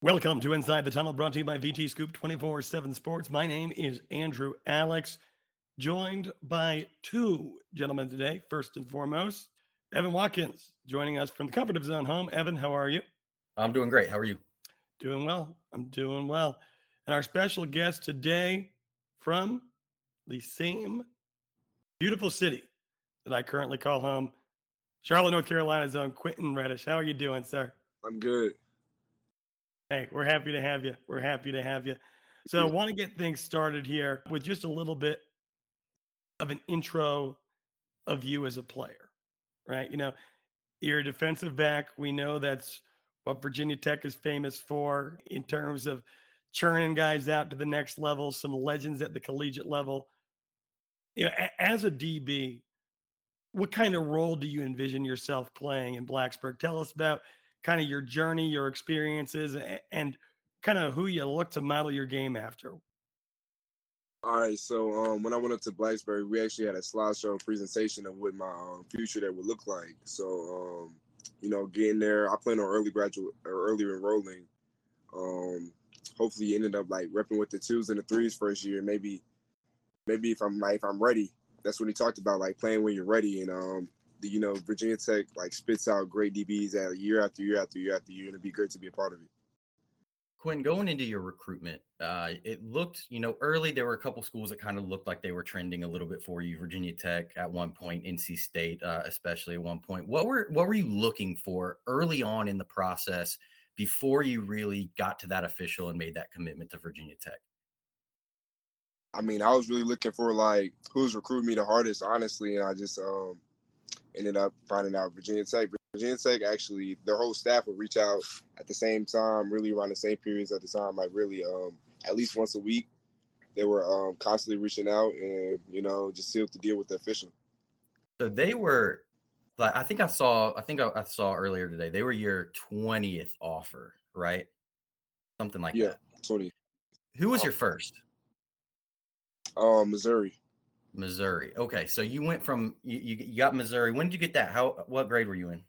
Welcome to Inside the Tunnel, brought to you by VT Scoop 24 7 Sports. My name is Andrew Alex, joined by two gentlemen today. First and foremost, Evan Watkins joining us from the comfort of his own home. Evan, how are you? I'm doing great. How are you? Doing well. I'm doing well. And our special guest today from the same beautiful city that I currently call home, Charlotte, North Carolina's own Quentin Reddish. How are you doing, sir? I'm good. Hey, we're happy to have you. We're happy to have you. So, I want to get things started here with just a little bit of an intro of you as a player, right? You know, you're a defensive back. We know that's what Virginia Tech is famous for in terms of churning guys out to the next level, some legends at the collegiate level. You know, as a DB, what kind of role do you envision yourself playing in Blacksburg? Tell us about kind of your journey, your experiences, and kind of who you look to model your game after. All right, so um, when I went up to Blacksburg, we actually had a slideshow presentation of what my um, future that would look like. So, um, you know, getting there, I plan on early graduate or early enrolling. Um, hopefully, ended up like repping with the twos and the threes first year. Maybe, maybe if I'm like if I'm ready, that's what he talked about, like playing when you're ready. And um, the, you know, Virginia Tech like spits out great DBs at year after year after year after year, and it'd be great to be a part of it. Quinn, going into your recruitment, uh, it looked, you know, early there were a couple schools that kind of looked like they were trending a little bit for you. Virginia Tech at one point, NC State, uh, especially at one point. What were what were you looking for early on in the process before you really got to that official and made that commitment to Virginia Tech? I mean, I was really looking for like who's recruiting me the hardest, honestly, and I just um ended up finding out Virginia Tech. Virginia Tech actually, their whole staff would reach out at the same time, really around the same periods at the time, like really um at least once a week. They were um constantly reaching out and you know just sealed the deal with the official. So they were like I think I saw I think I, I saw earlier today they were your twentieth offer, right? Something like Yeah, that. twenty. Who was your first? Um, Missouri. Missouri. Okay, so you went from you, you you got Missouri. When did you get that? How what grade were you in?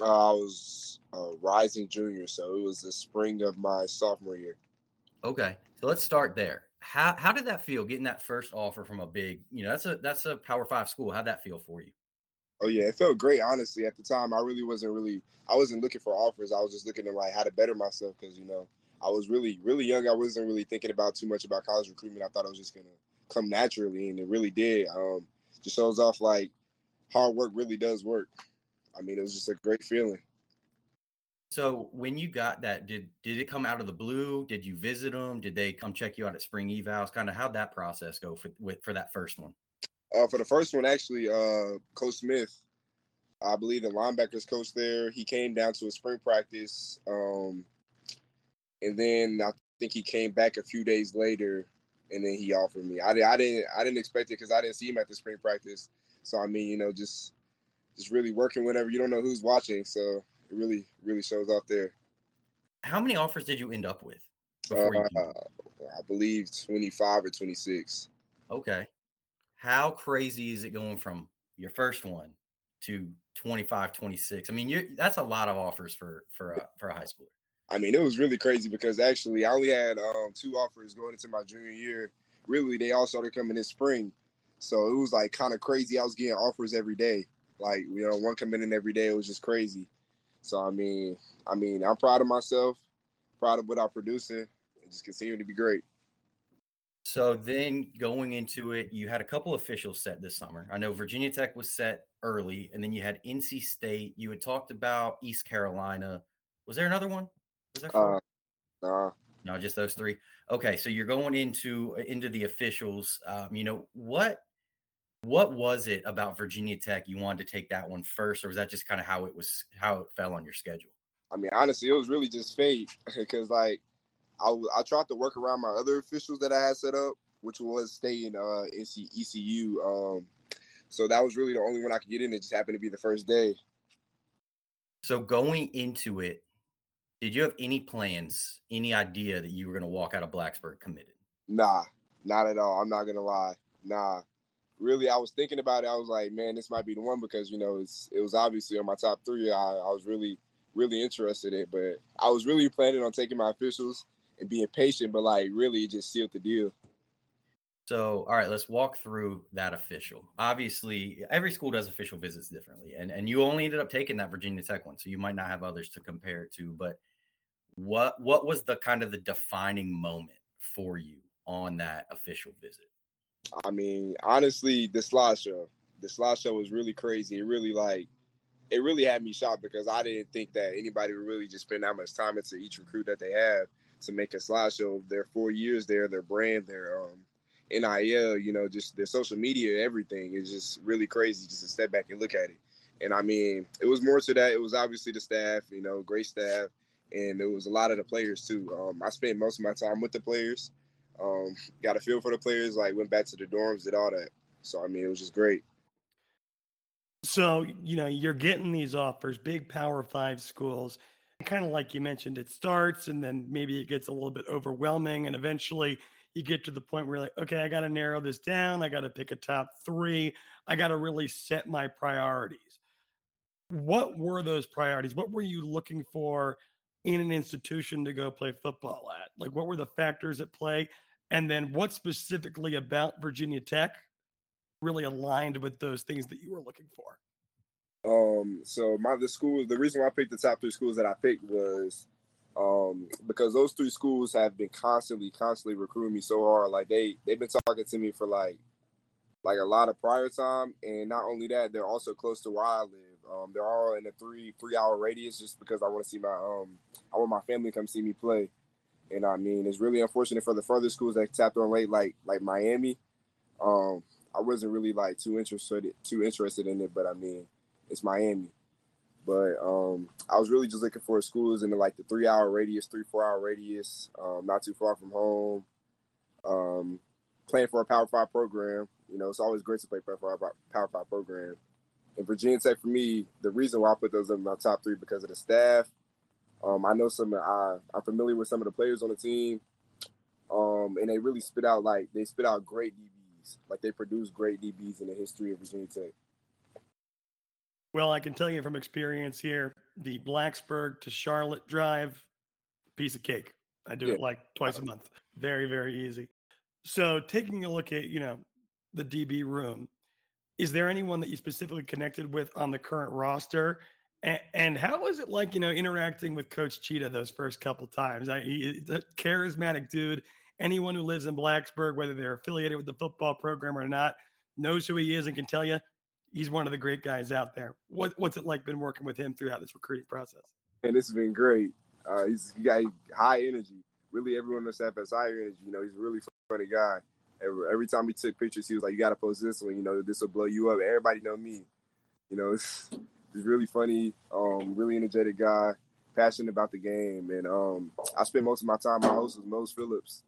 Uh, I was a rising junior, so it was the spring of my sophomore year. Okay, so let's start there. How how did that feel getting that first offer from a big, you know, that's a that's a Power Five school. How'd that feel for you? Oh yeah, it felt great. Honestly, at the time, I really wasn't really. I wasn't looking for offers. I was just looking to like how to better myself because you know I was really really young. I wasn't really thinking about too much about college recruitment. I thought I was just gonna come naturally, and it really did. Um, just shows off like hard work really does work. I mean, it was just a great feeling. So when you got that, did did it come out of the blue? Did you visit them? Did they come check you out at spring evals? Kind of how'd that process go for with for that first one? Uh, for the first one, actually, uh, Coach Smith, I believe the linebackers coach there, he came down to a spring practice, um, and then I think he came back a few days later, and then he offered me. I, I didn't I didn't expect it because I didn't see him at the spring practice. So I mean, you know, just just really working whenever you don't know who's watching. So it really really shows off there. How many offers did you end up with? Uh, I believe twenty five or twenty six. Okay. How crazy is it going from your first one to 25, 26? I mean, you that's a lot of offers for for a, for a high schooler. I mean, it was really crazy because actually I only had um, two offers going into my junior year. Really, they all started coming this spring, so it was like kind of crazy. I was getting offers every day, like you know, one coming in every day. It was just crazy. So I mean, I mean, I'm proud of myself, proud of what I'm producing, and just continue to be great. So then going into it, you had a couple officials set this summer. I know Virginia Tech was set early, and then you had NC State. You had talked about East Carolina. Was there another one? Was there four? Uh, nah, no, just those three. Okay, so you're going into into the officials. Um, you know what? What was it about Virginia Tech you wanted to take that one first, or was that just kind of how it was how it fell on your schedule? I mean, honestly, it was really just fate because like I I tried to work around my other officials that I had set up, which was staying uh NC, ECU. Um, so that was really the only one I could get in. It just happened to be the first day. So going into it, did you have any plans, any idea that you were going to walk out of Blacksburg committed? Nah, not at all. I'm not gonna lie. Nah, really, I was thinking about it. I was like, man, this might be the one because you know it's it was obviously on my top three. I, I was really really interested in. It, but I was really planning on taking my officials and being patient, but like really it just sealed the deal. So, all right, let's walk through that official. Obviously, every school does official visits differently, and and you only ended up taking that Virginia Tech one, so you might not have others to compare it to. But what what was the kind of the defining moment for you on that official visit? I mean, honestly, the slideshow, the slideshow was really crazy. It really like, it really had me shocked because I didn't think that anybody would really just spend that much time into each recruit that they have to make a slideshow of their four years there, their brand, their um, NIL, you know, just their social media, everything is just really crazy just to step back and look at it. And I mean, it was more to that. It was obviously the staff, you know, great staff, and it was a lot of the players too. Um, I spent most of my time with the players, um, got a feel for the players, like went back to the dorms, did all that. So I mean, it was just great. So you know, you're getting these offers, big Power Five schools. Kind of like you mentioned, it starts and then maybe it gets a little bit overwhelming, and eventually you get to the point where you're like, okay, I got to narrow this down. I got to pick a top three. I got to really set my priorities. What were those priorities? What were you looking for in an institution to go play football at? Like, what were the factors at play? And then what specifically about Virginia Tech really aligned with those things that you were looking for? Um, so my the schools, the reason why I picked the top three schools that I picked was um, because those three schools have been constantly, constantly recruiting me so hard. Like they they've been talking to me for like like a lot of prior time, and not only that, they're also close to where I live. Um, they're all in a three three hour radius, just because I want to see my um I want my family to come see me play. And I mean, it's really unfortunate for the further schools that tapped on late, like like Miami. Um, I wasn't really like too interested too interested in it, but I mean, it's Miami. But um, I was really just looking for schools in the, like the three hour radius, three four hour radius, um, not too far from home. Um, playing for a Power Five program, you know, it's always great to play for a Power Five program. And Virginia Tech for me, the reason why I put those in my top three because of the staff. Um, I know some. I, I'm familiar with some of the players on the team, um, and they really spit out like they spit out great DBs. Like they produce great DBs in the history of Virginia Tech. Well, I can tell you from experience here, the Blacksburg to Charlotte drive, piece of cake. I do yeah. it like twice a month. Very, very easy. So, taking a look at, you know, the DB room, is there anyone that you specifically connected with on the current roster? And, how was it like, you know, interacting with Coach Cheetah those first couple times? I, he's a charismatic dude. Anyone who lives in Blacksburg, whether they're affiliated with the football program or not, knows who he is and can tell you he's one of the great guys out there. What what's it like been working with him throughout this recruiting process? And it's been great. Uh, he's he got high energy. Really, everyone on the staff has high energy. You know, he's a really funny guy. Every, every time he took pictures, he was like, "You got to post this one. You know, this will blow you up." Everybody know me. You know, it's, it's really funny. Um, really energetic guy, passionate about the game, and um, I spent most of my time. My host was Mose Phillips.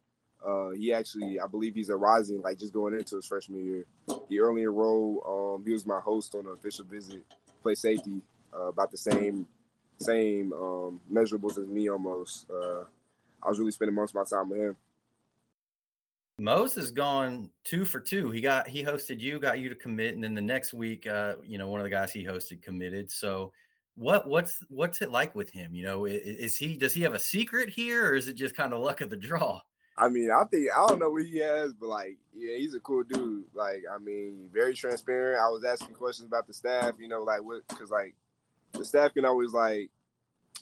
Uh, he actually, I believe he's a rising, like just going into his freshman year. He early enrolled. Um, he was my host on an official visit, play safety, uh, about the same same um, measurables as me almost. Uh, I was really spending most of my time with him. Mose has gone two for two. He got he hosted you, got you to commit, and then the next week, uh, you know, one of the guys he hosted committed. So, what what's what's it like with him? You know, is, is he does he have a secret here, or is it just kind of luck of the draw? I mean, I think I don't know what he has, but like, yeah, he's a cool dude. Like, I mean, very transparent. I was asking questions about the staff, you know, like what, because like the staff can always like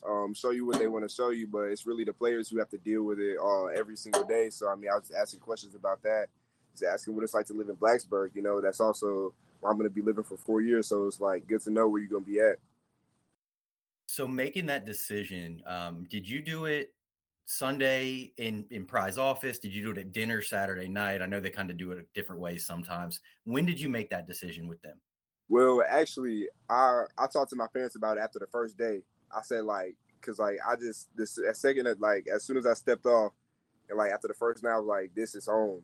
um, show you what they want to show you, but it's really the players who have to deal with it uh, every single day. So I mean, I was asking questions about that. Just asking what it's like to live in Blacksburg. You know, that's also where I'm going to be living for four years. So it's like good to know where you're going to be at. So making that decision, um, did you do it Sunday in in Pry's office? Did you do it at dinner Saturday night? I know they kind of do it different ways sometimes. When did you make that decision with them? Well, actually, I I talked to my parents about it after the first day. I said like, cause like I just this a second like as soon as I stepped off, and like after the first night, I was like, this is home.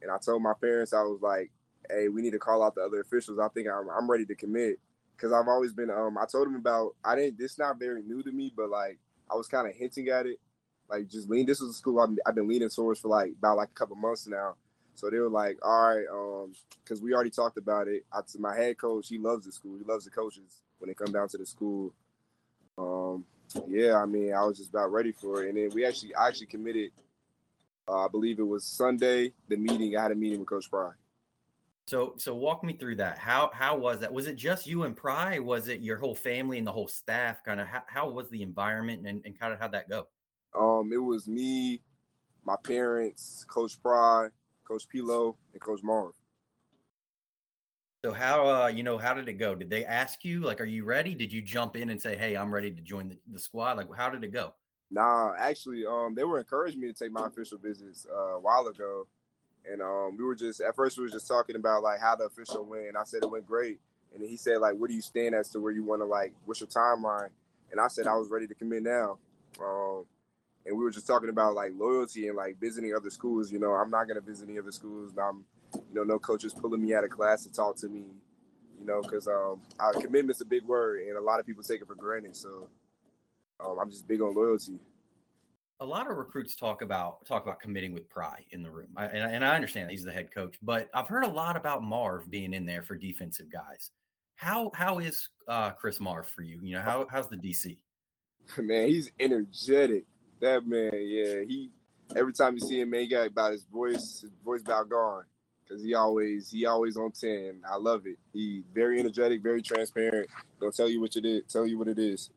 And I told my parents, I was like, hey, we need to call out the other officials. I think I'm I'm ready to commit. Cause I've always been um I told them about I didn't this not very new to me, but like I was kind of hinting at it like just lean. This is a school I've, I've been leaning towards for like about like a couple months now. So they were like, all right, um, because we already talked about it. I, my head coach, he loves the school. He loves the coaches when they come down to the school. Um, yeah, I mean, I was just about ready for it, and then we actually, I actually committed. Uh, I believe it was Sunday. The meeting, I had a meeting with Coach Pry. So so walk me through that. How how was that? Was it just you and Pry? Was it your whole family and the whole staff? Kind of how, how was the environment and, and kind of how'd that go? Um, it was me, my parents, Coach Pry, Coach Pilo, and Coach Marve. So how uh you know how did it go? Did they ask you like are you ready? Did you jump in and say, Hey, I'm ready to join the, the squad? Like how did it go? Nah, actually, um, they were encouraging me to take my official visits uh, a while ago, and um, we were just at first we were just talking about like how the official went, and I said it went great, and then he said like, where do you stand as to where you want to like, what's your timeline? And I said I was ready to commit now, um, and we were just talking about like loyalty and like visiting other schools. You know, I'm not gonna visit any other schools. I'm, you know, no coaches pulling me out of class to talk to me, you know, because um, our commitment's a big word, and a lot of people take it for granted. So um, I'm just big on loyalty. A lot of recruits talk about talk about committing with Pry in the room, I, and, I- and I understand he's the head coach, but I've heard a lot about Marve being in there for defensive guys. How how is uh, Chris Marve for you? You know how how's the DC? man, he's energetic. That man, yeah, he every time you see him, man, he got about his voice, his voice about gone. Cause he always he always on 10. I love it. He very energetic, very transparent. Gonna tell you what you did. tell you what it is.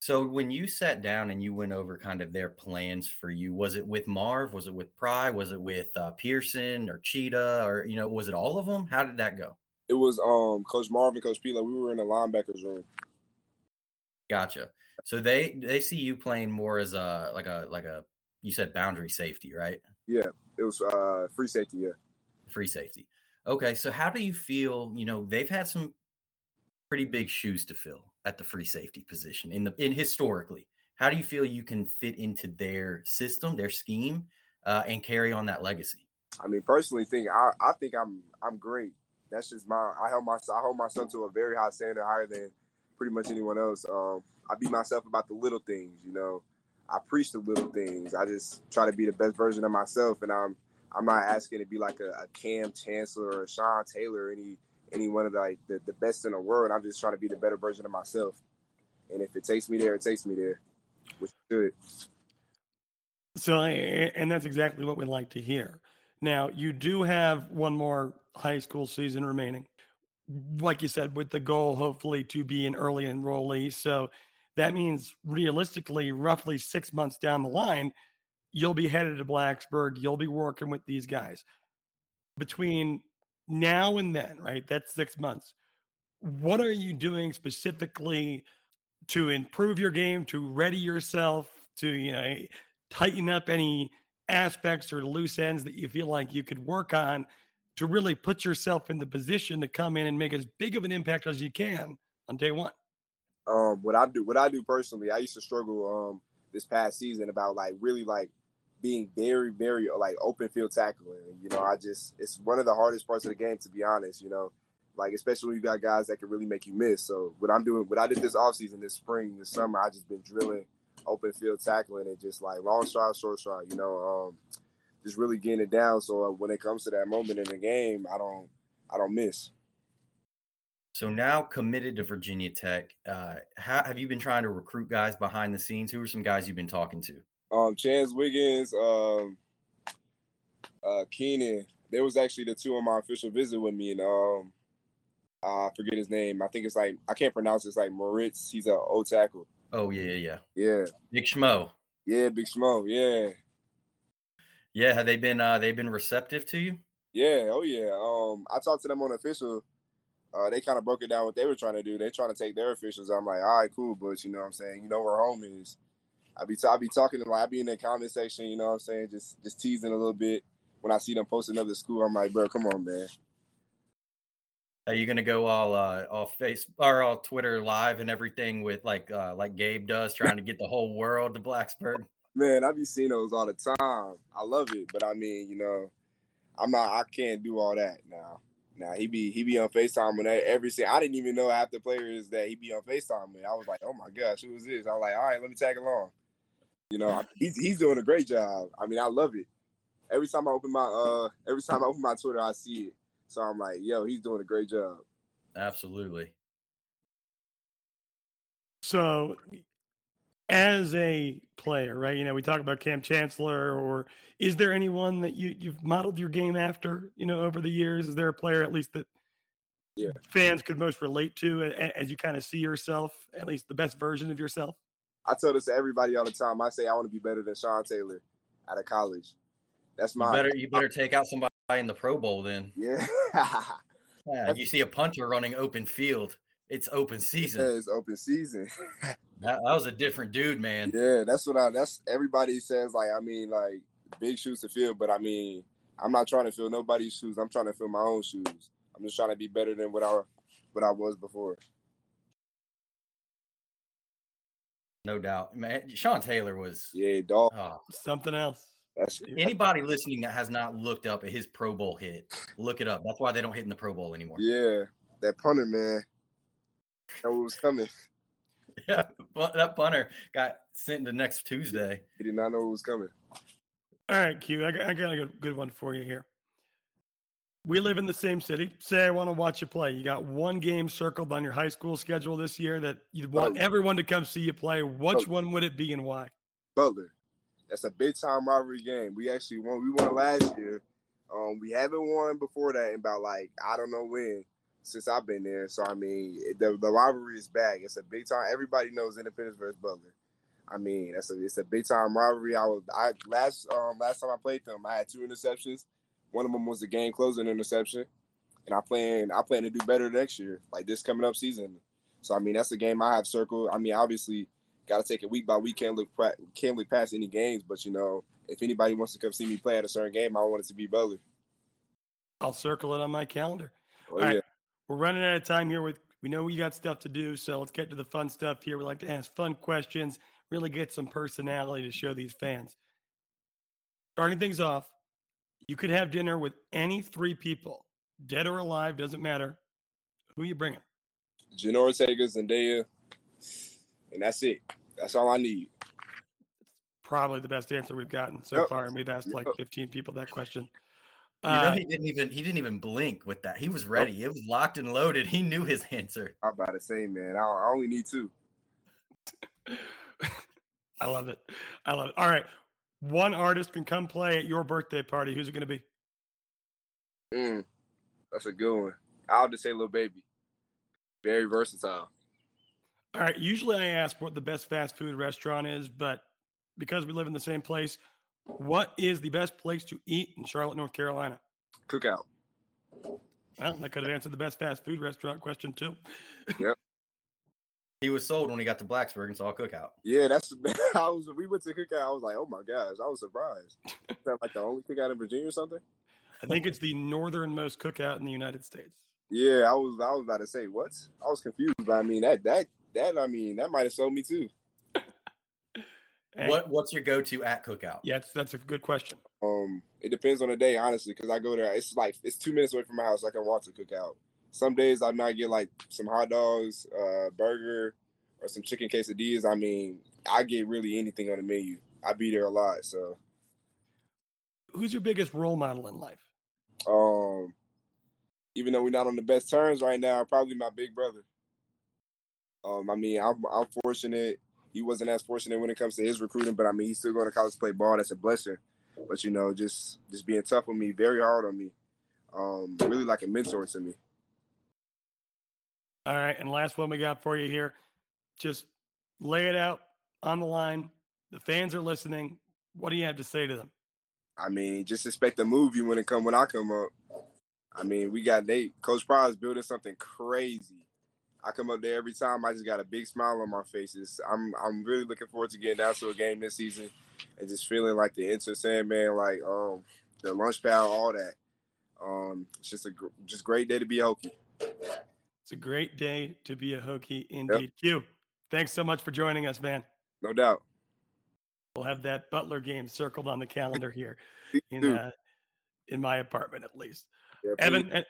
So when you sat down and you went over kind of their plans for you, was it with Marve? Was it with Pry? Was it with uh, Pierson or Cheetah? Or you know, was it all of them? How did that go? It was um Coach Marvin, Coach Pila. We were in the linebackers room. Gotcha. So they they see you playing more as a like a like a you said boundary safety, right? Yeah, it was uh free safety, yeah. Free safety. Okay, so how do you feel? You know, they've had some pretty big shoes to fill at the free safety position in the in historically. How do you feel you can fit into their system, their scheme, uh, and carry on that legacy? I mean, personally, think I, I think I'm I'm great. That's just my I hold my I hold myself to a very high standard, higher than pretty much anyone else. Um, I beat myself about the little things, you know. I preach the little things. I just try to be the best version of myself, and I'm I'm not asking to be like a, a Kam Chancellor or a Sean Taylor, or any any one of the, like the, the best in the world. I'm just trying to be the better version of myself. And if it takes me there, it takes me there, which is good. So, and that's exactly what we'd like to hear. Now, you do have one more high school season remaining. Like you said, with the goal hopefully to be an early enrollee. So that means realistically, roughly six months down the line, you'll be headed to Blacksburg. You'll be working with these guys. Between now and then, right? That's six months. What are you doing specifically to improve your game, to ready yourself, to, you know, tighten up any aspects or loose ends that you feel like you could work on to really put yourself in the position to come in and make as big of an impact as you can on day one. um what I do what I do personally, I used to struggle um this past season about like really like being very, very like open field tackling. You know, I just it's one of the hardest parts of the game to be honest, you know. Like especially when you got guys that can really make you miss. So what I'm doing, what I did this offseason, this spring, this summer, I just been drilling open field tackling and just like long stride, short stride, you know, um just really getting it down. So uh, when it comes to that moment in the game, I don't I don't miss. So now committed to Virginia Tech. Uh, how have you been trying to recruit guys behind the scenes? Who are some guys you've been talking to? Um Chance Wiggins, um uh Keenan. They was actually the two on my official visit with me and um I forget his name. I think it's like I can't pronounce it. It's like Moritz. He's a old tackle. Oh yeah, yeah, yeah. Yeah. Big Schmo. Yeah, Big Smo. Yeah. Yeah, have they been uh they've been receptive to you? Yeah. Oh yeah. Um I talked to them on official. Uh, they kind of broke it down what they were trying to do. They're trying to take their officials. I'm like, all right, cool, but you know what I'm saying? You know where home is. I be I be talking to like I be in the comment section, you know what I'm saying, just just teasing a little bit. When I see them post another school, I'm like, bro, come on, man. Are you gonna go all uh all face or all Twitter live and everything with like uh like Gabe does, trying to get the whole world to Blacksburg? Man, I be seeing those all the time. I love it, but I mean, you know, I'm not. I can't do all that now. Now he be he be on Facetime and every say I didn't even know half the players that he be on Facetime with. I was like, oh my gosh, who is this? I was like, all right, let me tag along. You know, he's he's doing a great job. I mean, I love it. Every time I open my uh, every time I open my Twitter, I see it. So I'm like, yo, he's doing a great job. Absolutely. So, as a player, right? You know, we talk about Kam Chancellor, or is there anyone that you you've modeled your game after? You know, over the years, is there a player at least that Yeah. fans could most relate to a- a- as you kind of see yourself, at least the best version of yourself? I tell this to everybody all the time. I say I want to be better than Sean Taylor out of college. That's You my better you better take out somebody in the Pro Bowl then. yeah. Yeah, you see a punter running open field. It's open season. yeah, it's open season. That, that was a different dude, man. Yeah, that's what I. That's everybody says. Like, I mean, like big shoes to fill, but I mean, I'm not trying to fill nobody's shoes. I'm trying to fill my own shoes. I'm just trying to be better than what I what I was before. No doubt, man. Sean Taylor was. Yeah, dog. Oh, Something else. That's anybody listening that has not looked up at his Pro Bowl hit, look it up. That's why they don't hit in the Pro Bowl anymore. yeah. That punter man. That was coming. Yeah, but that punter got sent to next Tuesday. He did not know it was coming. All right, Q. I got, I got a good, good one for you here. We live in the same city. Say I want to watch you play. You got one game circled on your high school schedule this year that you'd want Oh. everyone to come see you play. Which Oh. one would it be and why? Butler. That's a big time rivalry game. We actually won. We won last year. Um, we haven't won before that in about like I don't know when since I've been there. So I mean, it- the, the rivalry is back. It's a big time. Everybody knows Independence versus Butler. I mean, that's a it's a big time rivalry. I was I last um last time I played them, I had two interceptions. One of them was the game closing interception, and I plan I plan to do better next year, like this coming up season. So I mean, that's a game I have circled. I mean, obviously got to take it week by week. Can't look can't look past any games, but you know, if anybody wants to come see me play at a certain game, I want it to be Butler. I'll circle it on my calendar. Oh, All right. yeah. We're running out of time here. With we know we got stuff to do, so let's get to the fun stuff here. We like to ask fun questions, really get some personality to show these fans. Starting things off, you could have dinner with any three people, dead or alive, doesn't matter. Who you bringing? Jen Ortega, Zendaya, and that's it. That's all I need. Probably the best answer we've gotten so Yep. far, and we've asked like 15 people that question. You know, Uh, he didn't even he didn't even blink with that. He was ready. It was locked and loaded. He knew his answer. I'm about to say, man, I, I only need two. I love it. I love it. All right. One artist can come play at your birthday party. Who's it going to be? Mm, that's a good one. I'll just say, Lil Baby, very versatile. All right. Usually I ask what the best fast food restaurant is, but because we live in the same place, what is the best place to eat in Charlotte, North Carolina? Cookout. Well, that could have answered the best fast food restaurant question too. He was sold when he got to Blacksburg and saw a cookout. Yeah, that's. I was. We went to cookout. I was like, oh my gosh, I was surprised. Is that like the only cookout in Virginia or something? I think it's the northernmost cookout in the United States. Yeah, I was. I was about to say what? I was confused, but I mean that that that I mean that might have sold me too. Hey, What what's your go to at cookout? Yeah, that's, that's a good question. Um, it depends on the day, honestly, because I go there. It's like it's two minutes away from my house. I can walk to cookout. Some days I might get like some hot dogs, uh, burger, or some chicken quesadillas. I mean, I get really anything on the menu. I be there a lot, so Who's your biggest role model in life? um, even though we're not on the best terms right now, probably my big brother. Um, I mean, I'm I'm fortunate. He wasn't as fortunate when it comes to his recruiting, but I mean, he's still going to college to play ball. That's a blessing. But you know, just just being tough on me, very hard on me. Um, really like a mentor to me. All right. And last one we got for you here. Just lay it out on the line. The fans are listening. What do you have to say to them? I mean, just expect a movie when it come when I come up. I mean, we got they Coach Pry's building something crazy. I come up there every time. I just got a big smile on my face. It's, I'm I'm really looking forward to getting down to a game this season and just feeling like the Enter Sandman, like um the lunch pail, all that. Um, it's just a gr- just great day to be Hokie. It's a great day to be a Hokie indeed. Q, thanks so much for joining us, man. No doubt. We'll have that Butler game circled on the calendar here in uh, in my apartment at least. Yeah. Evan,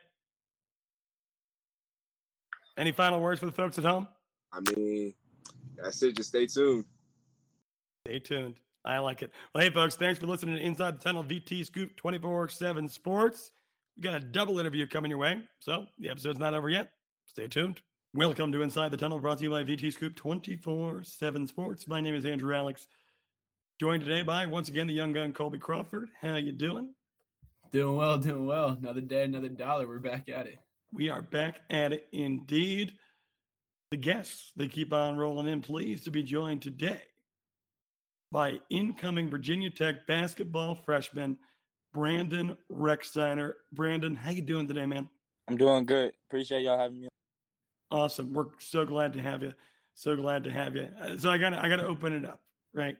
any final words for the folks at home? I mean, that's it. Just stay tuned. Stay tuned. I like it. Well, hey, folks, thanks for listening to Inside the Tunnel VT Scoop 24 7 Sports. We got a double interview coming your way. So the episode's not over yet. Stay tuned. Welcome to Inside the Tunnel, brought to you by VT Scoop 24 7 Sports. My name is Andrew Alex. Joined today by, once again, the young gun Kolby Crawford. How you doing? Doing well, doing well. Another day, another dollar. We're back at it. We are back at it indeed. The guests, they keep on rolling in. Pleased to be joined today by incoming Virginia Tech basketball freshman Brandon Rechsteiner. Brandon, how you doing today, man? I'm doing good. Appreciate y'all having me. Awesome. We're so glad to have you. So glad to have you. Uh, So I got to I got to open it up, right?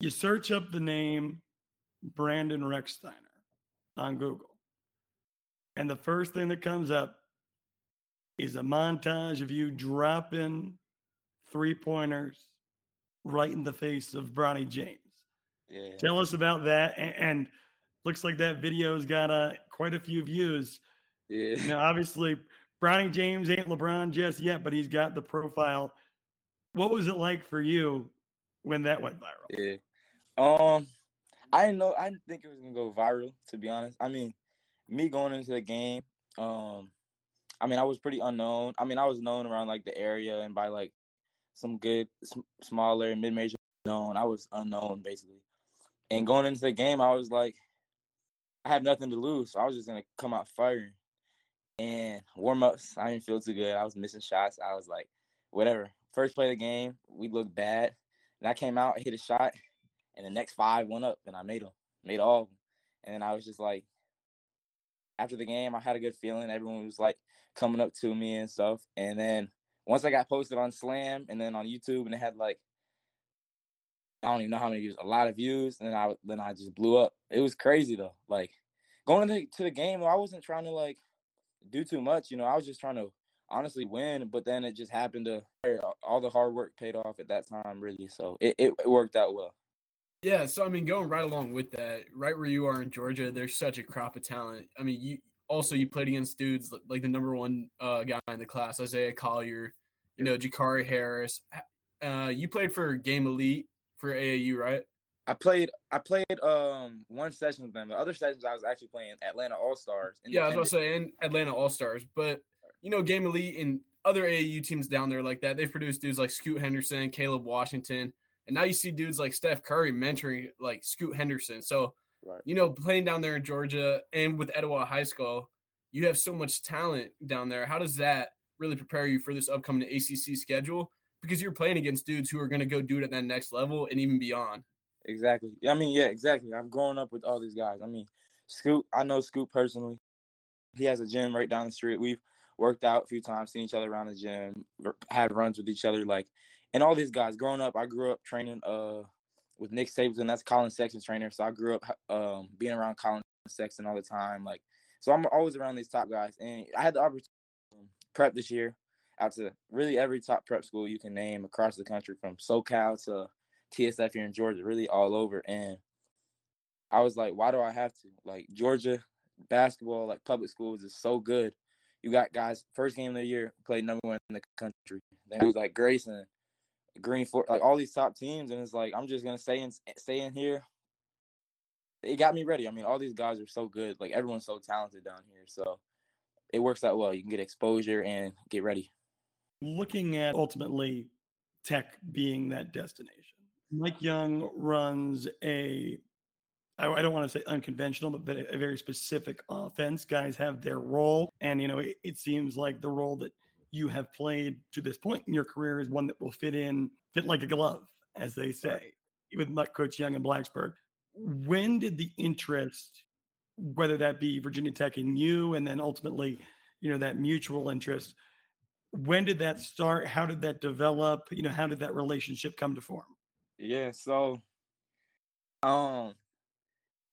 You search up the name Brandon Rechsteiner on Google. And the first thing that comes up is a montage of you dropping three pointers right in the face of Bronny James. Yeah. Tell us about that. And, and looks like that video's got uh, quite a few views. Yeah. Now, obviously, Bronny James ain't LeBron just yet, but he's got the profile. What was it like for you when that went viral? Yeah. Um, I didn't know. I didn't think it was gonna go viral. To be honest, I mean, me going into the game. Um, I mean, I was pretty unknown. I mean, I was known around like the area and by like some good sm- smaller mid major known. I was unknown basically. And going into the game, I was like, I had nothing to lose, so I was just gonna come out firing. And warm ups, I didn't feel too good. I was missing shots. I was like, whatever. First play of the game, we looked bad. And I came out, hit a shot, and the next five went up, and I made them, made all of them. And I was just like, after the game, I had a good feeling. Everyone was like coming up to me and stuff. And then once I got posted on Slam and then on YouTube, and it had like, I don't even know how many views, a lot of views. And then I then I just blew up. It was crazy though. Like going into to the game, I wasn't trying to like do too much. You know, I was just trying to honestly win. But then it just happened to all the hard work paid off at that time, really. So it, it, it worked out well. Yeah, so I mean, going right along with that, right where you are in Georgia, there's such a crop of talent. I mean, you also you played against dudes like the number one uh, guy in the class, Isaiah Collier, you know, Jakari Harris. Uh, you played for Game Elite for AAU, right? I played I played um one session with them. The other sessions I was actually playing Atlanta All Stars. Yeah, I was about to say, and Atlanta All Stars. But you know, Game Elite and other AAU teams down there like that, they've produced dudes like Scoot Henderson, Caleb Washington, and now you see dudes like Steph Curry mentoring like Scoot Henderson. So, Right. you know, playing down there in Georgia and with Etowah High School, you have so much talent down there. How does that really prepare you for this upcoming ACC schedule? Because you're playing against dudes who are going to go do it at that next level and even beyond. Exactly. I mean, yeah, exactly. I've grown up with all these guys. I mean, Scoot, I know Scoot personally. He has a gym right down the street. We've worked out a few times, seen each other around the gym, had runs with each other. Like, and all these guys. Growing up, I grew up training uh with Nick Stapleton. That's Collin Sexton's trainer. So I grew up um being around Collin Sexton all the time. Like, so I'm always around these top guys. And I had the opportunity to prep this year out to really every top prep school you can name across the country, from SoCal to TSF here in Georgia, really all over. And I was like, why do I have to? Like Georgia basketball, like public schools, is so good. You got guys first game of the year played number one in the country. Then it was like Grayson, Green Fort, like all these top teams, and it's like I'm just gonna stay in stay in here. It got me ready. I mean, all these guys are so good. Like everyone's so talented down here, so it works out well. You can get exposure and get ready. Looking at ultimately tech being that destination, Mike Young runs a, I I don't want to say unconventional, but, but a, a very specific offense. Guys have their role. And, you know, it, it seems like the role that you have played to this point in your career is one that will fit in, fit like a glove, as they say, with Mike Coach Young and Blacksburg. When did the interest, whether that be Virginia Tech in you, and then ultimately, you know, that mutual interest, when did that start? How did that develop? You know, how did that relationship come to form? Yeah, so um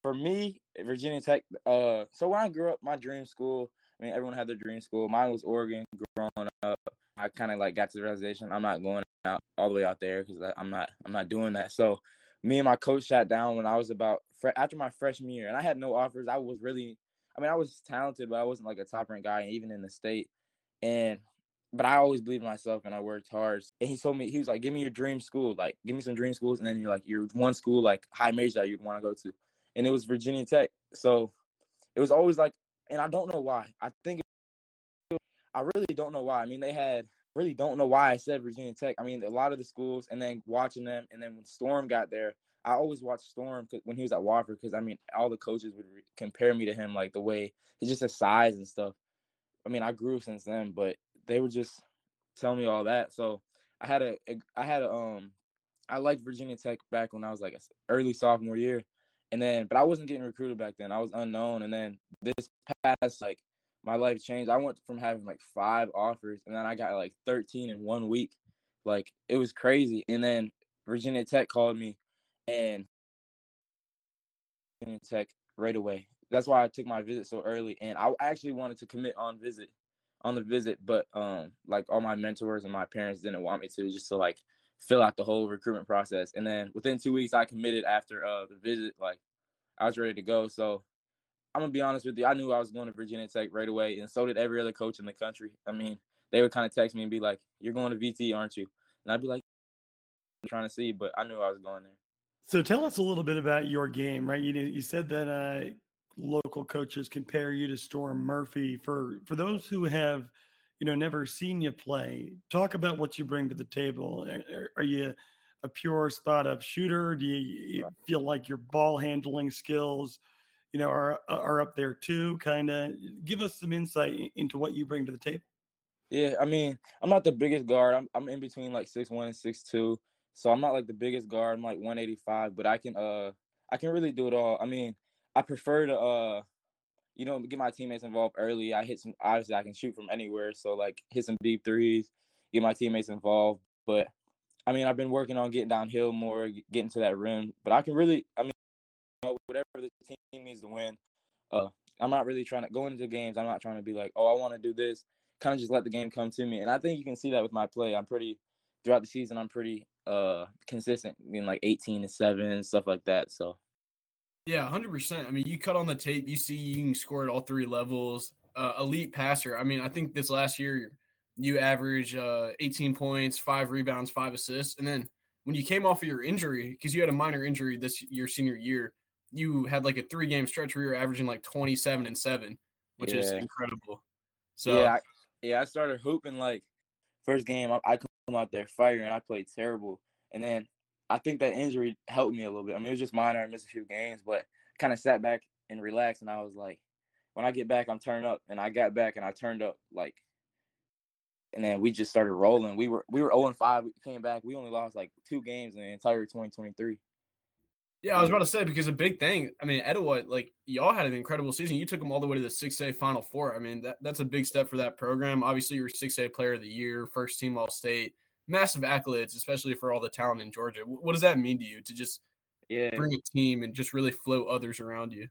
for me, Virginia Tech, uh so when I grew up, my dream school, I mean everyone had their dream school. Mine was Oregon growing up. I kind of like got to the realization I'm not going out all the way out there because I'm not I'm not doing that. So me and my coach sat down when I was about after my freshman year, and I had no offers. I was really, I mean, I was talented, but I wasn't like a top ranked guy, even in the state. And but I always believed in myself and I worked hard. And he told me he was like, "Give me your dream school, like give me some dream schools, and then you're like your one school like high major that you'd want to go to." And it was Virginia Tech. So it was always like, and I don't know why. I think I really don't know why. I mean, they had really don't know why I said Virginia Tech. I mean, a lot of the schools, and then watching them, and then when Storm got there, I always watched Storm when he was at Wofford because I mean, all the coaches would re- compare me to him, like the way he's just his size and stuff. I mean, I grew since then, but they were just telling me all that. So I had a, I had a um, I liked Virginia Tech back when I was like early sophomore year, and then but I wasn't getting recruited back then. I was unknown, and then this past like my life changed. I went from having like five offers, and then I got like 13 in one week. Like it was crazy. And then Virginia Tech called me, and Virginia Tech right away. That's why I took my visit so early, and I actually wanted to commit on visit, on the visit, but um, like all my mentors and my parents didn't want me to, just to like fill out the whole recruitment process. And then within two weeks, I committed after uh the visit. Like I was ready to go. So I'm gonna be honest with you. I knew I was going to Virginia Tech right away, and so did every other coach in the country. I mean, they would kind of text me and be like, "You're going to VT, aren't you?" And I'd be like, "I'm trying to see," but I knew I was going there. So tell us a little bit about your game, right? You you said that uh, local coaches compare you to Storm Murphy. For for those who have, you know, never seen you play, talk about what you bring to the table. Are, are you a pure spot up shooter? Do you, you feel like your ball handling skills, you know, are are up there too? Kind of give us some insight into what you bring to the table. Yeah, I mean, I'm not the biggest guard. I'm I'm in between like six one and six two. So I'm not like the biggest guard. I'm like 185, but I can uh I can really do it all. I mean, I prefer to uh you know get my teammates involved early. I hit some obviously I can shoot from anywhere, so like hit some deep threes, get my teammates involved. But I mean, I've been working on getting downhill more, getting to that rim. But I can really, I mean, you know, whatever the team needs to win. Uh, I'm not really trying to go into games. I'm not trying to be like, oh, I want to do this. Kind of just let the game come to me. And I think you can see that with my play. I'm pretty throughout the season. I'm pretty uh consistent, being like 18 to seven stuff like that. So Yeah, hundred percent. I mean, you cut on the tape, you see you can score at all three levels. Uh, elite passer. I mean, I think this last year you average uh, 18 points, five rebounds, five assists, and then when you came off of your injury, because you had a minor injury this your senior year, you had like a three game stretch where you were averaging like 27 and seven, which is incredible. So yeah, I, yeah, I started hooping like first game. I, I come out there firing. I played terrible, and then I think that injury helped me a little bit. I mean, it was just minor. I missed a few games, but kind of sat back and relaxed. And I was like, when I get back, I'm turned up. And I got back and I turned up like, and then we just started rolling. We were we were 0 and 5. We came back. We only lost like two games in the entire 2023. Yeah, I was about to say because a big thing. I mean, Etowah, like y'all had an incredible season. You took them all the way to the six A Final Four. I mean, that that's a big step for that program. Obviously, you're six A Player of the Year, first team All State, massive accolades, especially for all the talent in Georgia. What does that mean to you to just Yeah, bring a team and just really float others around you?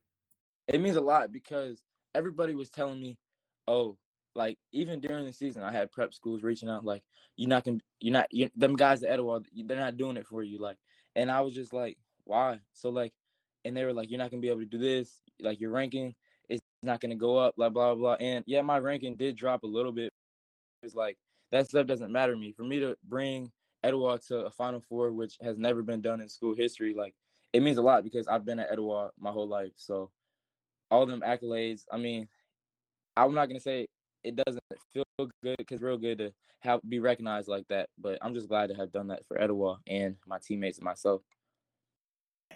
it means a lot because everybody was telling me, oh, like even during the season, I had prep schools reaching out like, you're not gonna, you're not, you them guys at Etowah, they're not doing it for you, like, and I was just like, why? So like, and they were like, you're not gonna be able to do this, like your ranking is not gonna go up, like blah blah blah, and yeah, my ranking did drop a little bit. It's like that stuff doesn't matter to me. For me to bring Etowah to a Final Four, which has never been done in school history, like it means a lot because I've been at Etowah my whole life, so all them accolades. I mean, I'm not gonna say it doesn't feel good because real good to have be recognized like that. But I'm just glad to have done that for Etowah and my teammates and myself.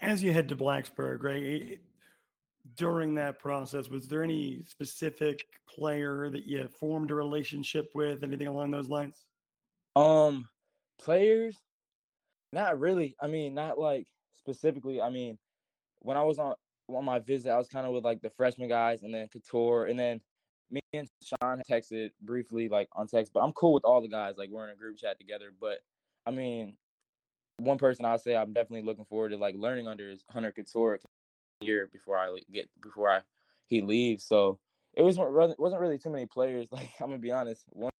As you head to Blacksburg, right? During that process, was there any specific player that you formed a relationship with? Anything along those lines? Um, players, not really. I mean, not like specifically. I mean, when I was on on my visit, I was kind of with like the freshman guys, and then Cattoor, and then me and Sean texted briefly, like on text. But I'm cool with all the guys. Like we're in a group chat together. But I mean, one person I'll say I'm definitely looking forward to like learning under is Hunter Cattoor here before I get before I he leaves. So it was wasn't really too many players. Like I'm gonna be honest. Once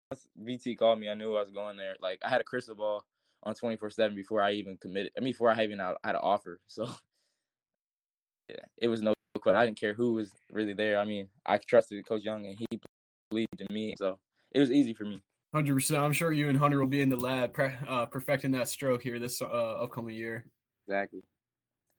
VT called me, I knew I was going there. Like I had a crystal ball on 24 seven before I even committed. I mean, before I even had an offer. So yeah, it was no question. I didn't care who was really there. I mean, I trusted Coach Young and he believed in me. So it was easy for me. Hundred percent. I'm sure you and Hunter will be in the lab pre- uh, perfecting that stroke here this uh, upcoming year. Exactly.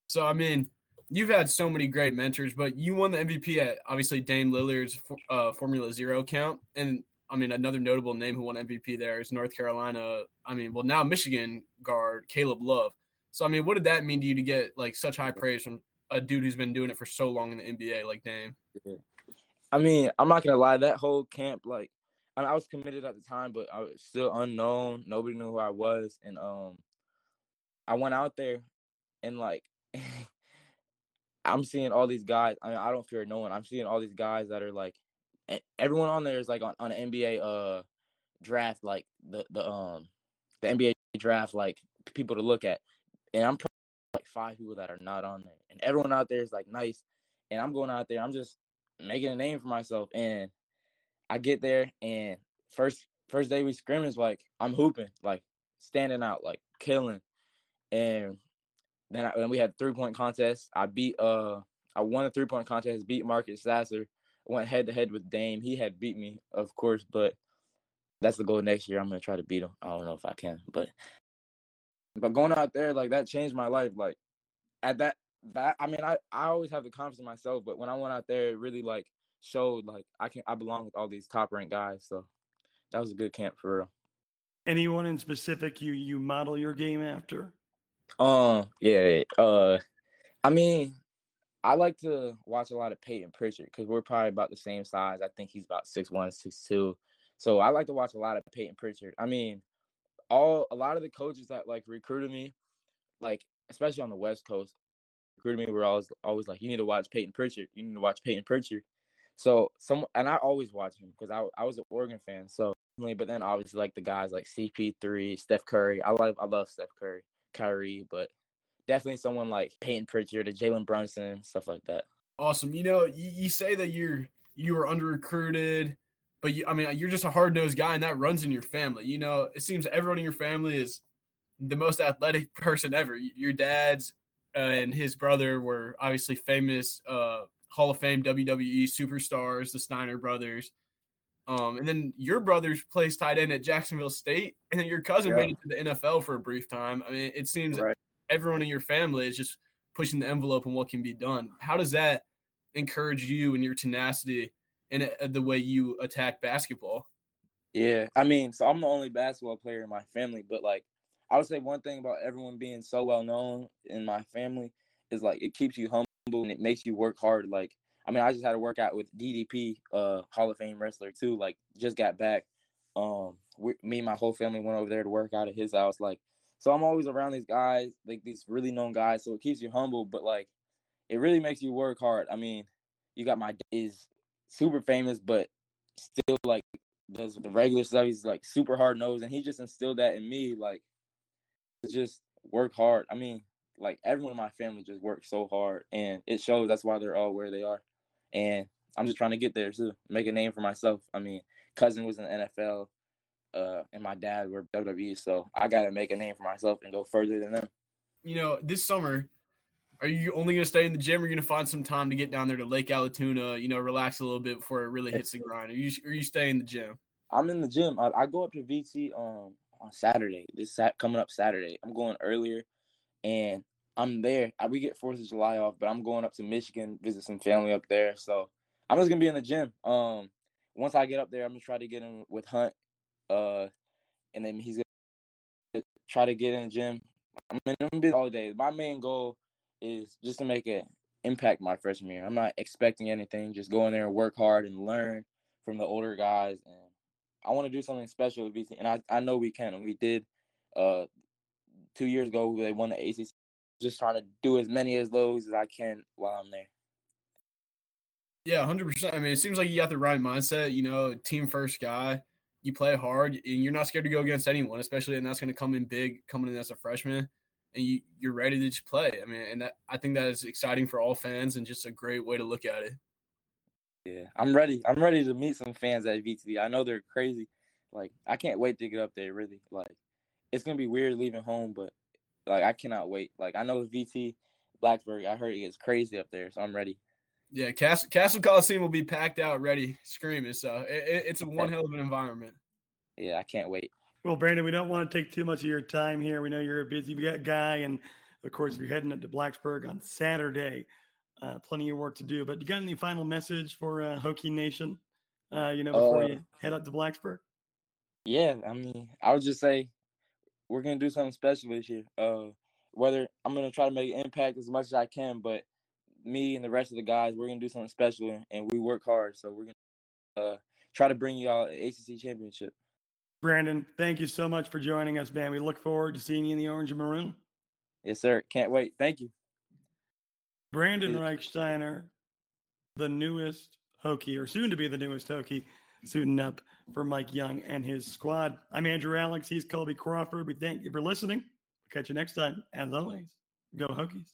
So I mean, you've had so many great mentors, but you won the MVP at obviously Dame Lillard's uh, Formula Zero count, and I mean, another notable name who won MVP there is North Carolina. I mean, well, now Michigan guard Caleb Love. So, I mean, what did that mean to you to get like such high praise from a dude who's been doing it for so long in the NBA, like Dame? I mean, I'm not gonna lie. That whole camp, like, I, mean, I was committed at the time, but I was still unknown. Nobody knew who I was, and um, I went out there, and like, I'm seeing all these guys. I mean, I don't fear no one. I'm seeing all these guys that are like, everyone on there is like on on an NBA uh draft, like the the um the NBA draft, like people to look at, and I'm like five people that are not on there, and everyone out there is like nice, and I'm going out there. I'm just making a name for myself. And I get there and first first day we scrimmage, like I'm hooping, like standing out, like killing. And then I, then we had three point contest. I beat uh I won a three point contest, beat Marcus Sasser. Went head to head with Dame. He had beat me, of course, but that's the goal next year. I'm gonna try to beat him. I don't know if I can, but but going out there like that changed my life. Like at that that I mean, I I always have the confidence in myself, but when I went out there, it really like showed like I can I belong with all these top ranked guys. So that was a good camp for real. Anyone in specific you you model your game after? Um, yeah. Uh, I mean, I like to watch a lot of Payton Pritchard because we're probably about the same size. I think he's about six one, six two. So I like to watch a lot of Payton Pritchard. I mean, all a lot of the coaches that like recruited me, like especially on the West Coast, recruited me were always always like, you need to watch Payton Pritchard. You need to watch Payton Pritchard. So some and I always watch him because I I was an Oregon fan. So but then obviously like the guys like CP3, Steph Curry. I love I love Steph Curry, Kyrie, but definitely someone like Payton Pritchard or Jalen Brunson, stuff like that. Awesome. You know, you, you say that you're you were under recruited, but you, I mean you're just a hard nosed guy, and that runs in your family. You know, it seems everyone in your family is the most athletic person ever. Your dad's and his brother were obviously famous uh, Hall of Fame WWE superstars, the Steiner brothers. Um, and then your brothers plays tight end at Jacksonville State, and then your cousin yeah. made it to the NFL for a brief time. I mean, it seems right. everyone in your family is just pushing the envelope on what can be done. How does that encourage you and your tenacity and the way you attack basketball? Yeah, I mean, so I'm the only basketball player in my family, but like I would say one thing about everyone being so well known in my family is like it keeps you humble and it makes you work hard. Like I mean, I just had to work out with DDP, uh, Hall of Fame wrestler too. Like just got back. Um, we, me and my whole family went over there to work out at his house. Like, so I'm always around these guys, like these really known guys. So it keeps you humble, but like, it really makes you work hard. I mean, you got my is super famous, but still like does the regular stuff. He's like super hard nosed, and he just instilled that in me. Like just work hard. I mean, like everyone in my family just works so hard, and it shows. That's why they're all where they are. And I'm just trying to get there too, make a name for myself. I mean, cousin was in the NFL, uh, and my dad were WWE, so I gotta make a name for myself and go further than them. You know, this summer, are you only gonna stay in the gym, or are you gonna find some time to get down there to Lake Allatoona? You know, relax a little bit before it really hits the grind. Are you are you staying in the gym? I'm in the gym. I, I go up to VT um on Saturday. This sat coming up Saturday. I'm going earlier, and I'm there. I, we get Fourth of July off, but I'm going up to Michigan visit some family up there. So I'm just gonna be in the gym. Um, once I get up there, I'm gonna try to get in with Hunt, uh, and then he's gonna try to get in the gym. I'm gonna be all day. My main goal is just to make an impact my freshman year. I'm not expecting anything. Just go in there and work hard and learn from the older guys and I want to do something special with VT, and I, I know we can, and we did. Uh, two years ago, they won the ACC. Just trying to do as many as those as I can while I'm there. Yeah, hundred percent. I mean, it seems like you got the right mindset. You know, team first guy. You play hard, and you're not scared to go against anyone, especially and that's going to come in big, coming in as a freshman, and you you're ready to just play. I mean, and that I think that is exciting for all fans and just a great way to look at it. Yeah, I'm ready. I'm ready to meet some fans at VTD. I know they're crazy. Like I can't wait to get up there. Really, like it's gonna be weird leaving home, but like I cannot wait. Like I know VT Blacksburg. I heard it gets crazy up there, so I'm ready. Yeah, Castle, Cassell Coliseum will be packed out, ready, screaming. So it, it's a one hell of an environment. Yeah, I can't wait. Well, Brandon, we don't want to take too much of your time here. We know you're a busy guy, and of course, you're heading up to Blacksburg on Saturday uh, plenty of work to do. But you got any final message for uh, Hokie Nation? Uh, you know, before Uh, you head up to Blacksburg. Yeah, I mean, I would just say we're gonna do something special this year. Uh, whether I'm gonna try to make an impact as much as I can, but me and the rest of the guys, we're gonna do something special, and- we work hard. So we're gonna uh, try to bring you all an ACC championship. Brandon, thank you so much for joining us, man. We look forward to seeing you in the orange and maroon. Yes, sir. Can't wait. Thank you. Brandon Rechsteiner, the newest Hokie, or soon to be the newest Hokie, suiting up for Mike Young and his squad. I'm Andrew Alex. He's Kolby Crawford. We thank you for listening. We'll Catch you next time. As always, go Hokies.